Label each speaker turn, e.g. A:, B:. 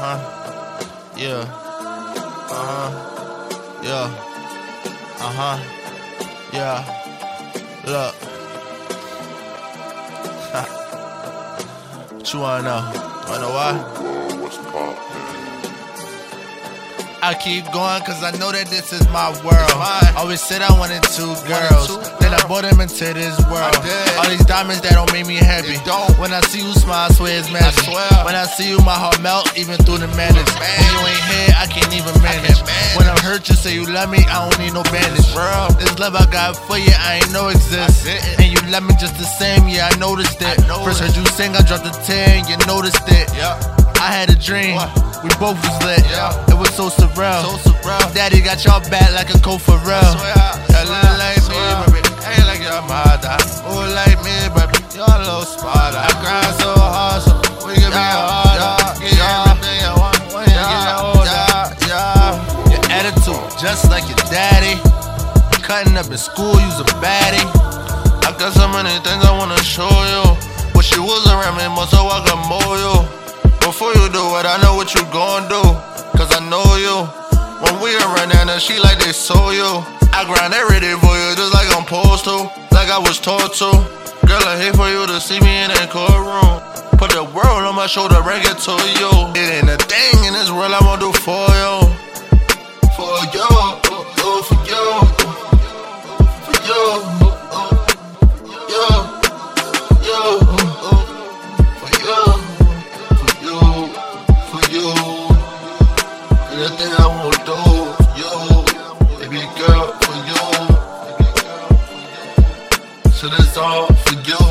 A: huh. Yeah. Uh huh. Yeah. Uh huh. Yeah. Look. what you wanna know? Wanna know why? I keep going cause I know that this is my world. Always said I wanted two girls. Then I brought them into this world. All these diamonds that don't make me happy. When I see you smile, I swear it's magic. When I see you, my heart melt even through the madness. When you ain't here, I can't even manage. When I'm hurt, you say you love me, I don't need no bandage. This love I got for you, I ain't know exist. And you love me just the same, yeah, I noticed it. First heard you sing, I dropped a 10, you noticed it. I had a dream. We both was lit. It was so surreal. Daddy got y'all back like a coat for real. Yeah, little like me, baby. Ain't like your mother. Who like me, baby? A little smarter. I grind so hard, so we can be harder. Get everything you want when you get older. Yeah, your attitude just like your daddy. Cutting up in school, you's a baddie. I got so many things I wanna show you. Wish you was around me more It, I know what you gon' do. Cause I know you. When we're around down she like they saw you. I grind every day for you, just like I'm supposed to. Like I was told to. Girl, I hate for you to see me in that courtroom. Put the world on my shoulder, bring it to you. It ain't a thing nothing I won't do. You, baby girl, for you. So that's all for you.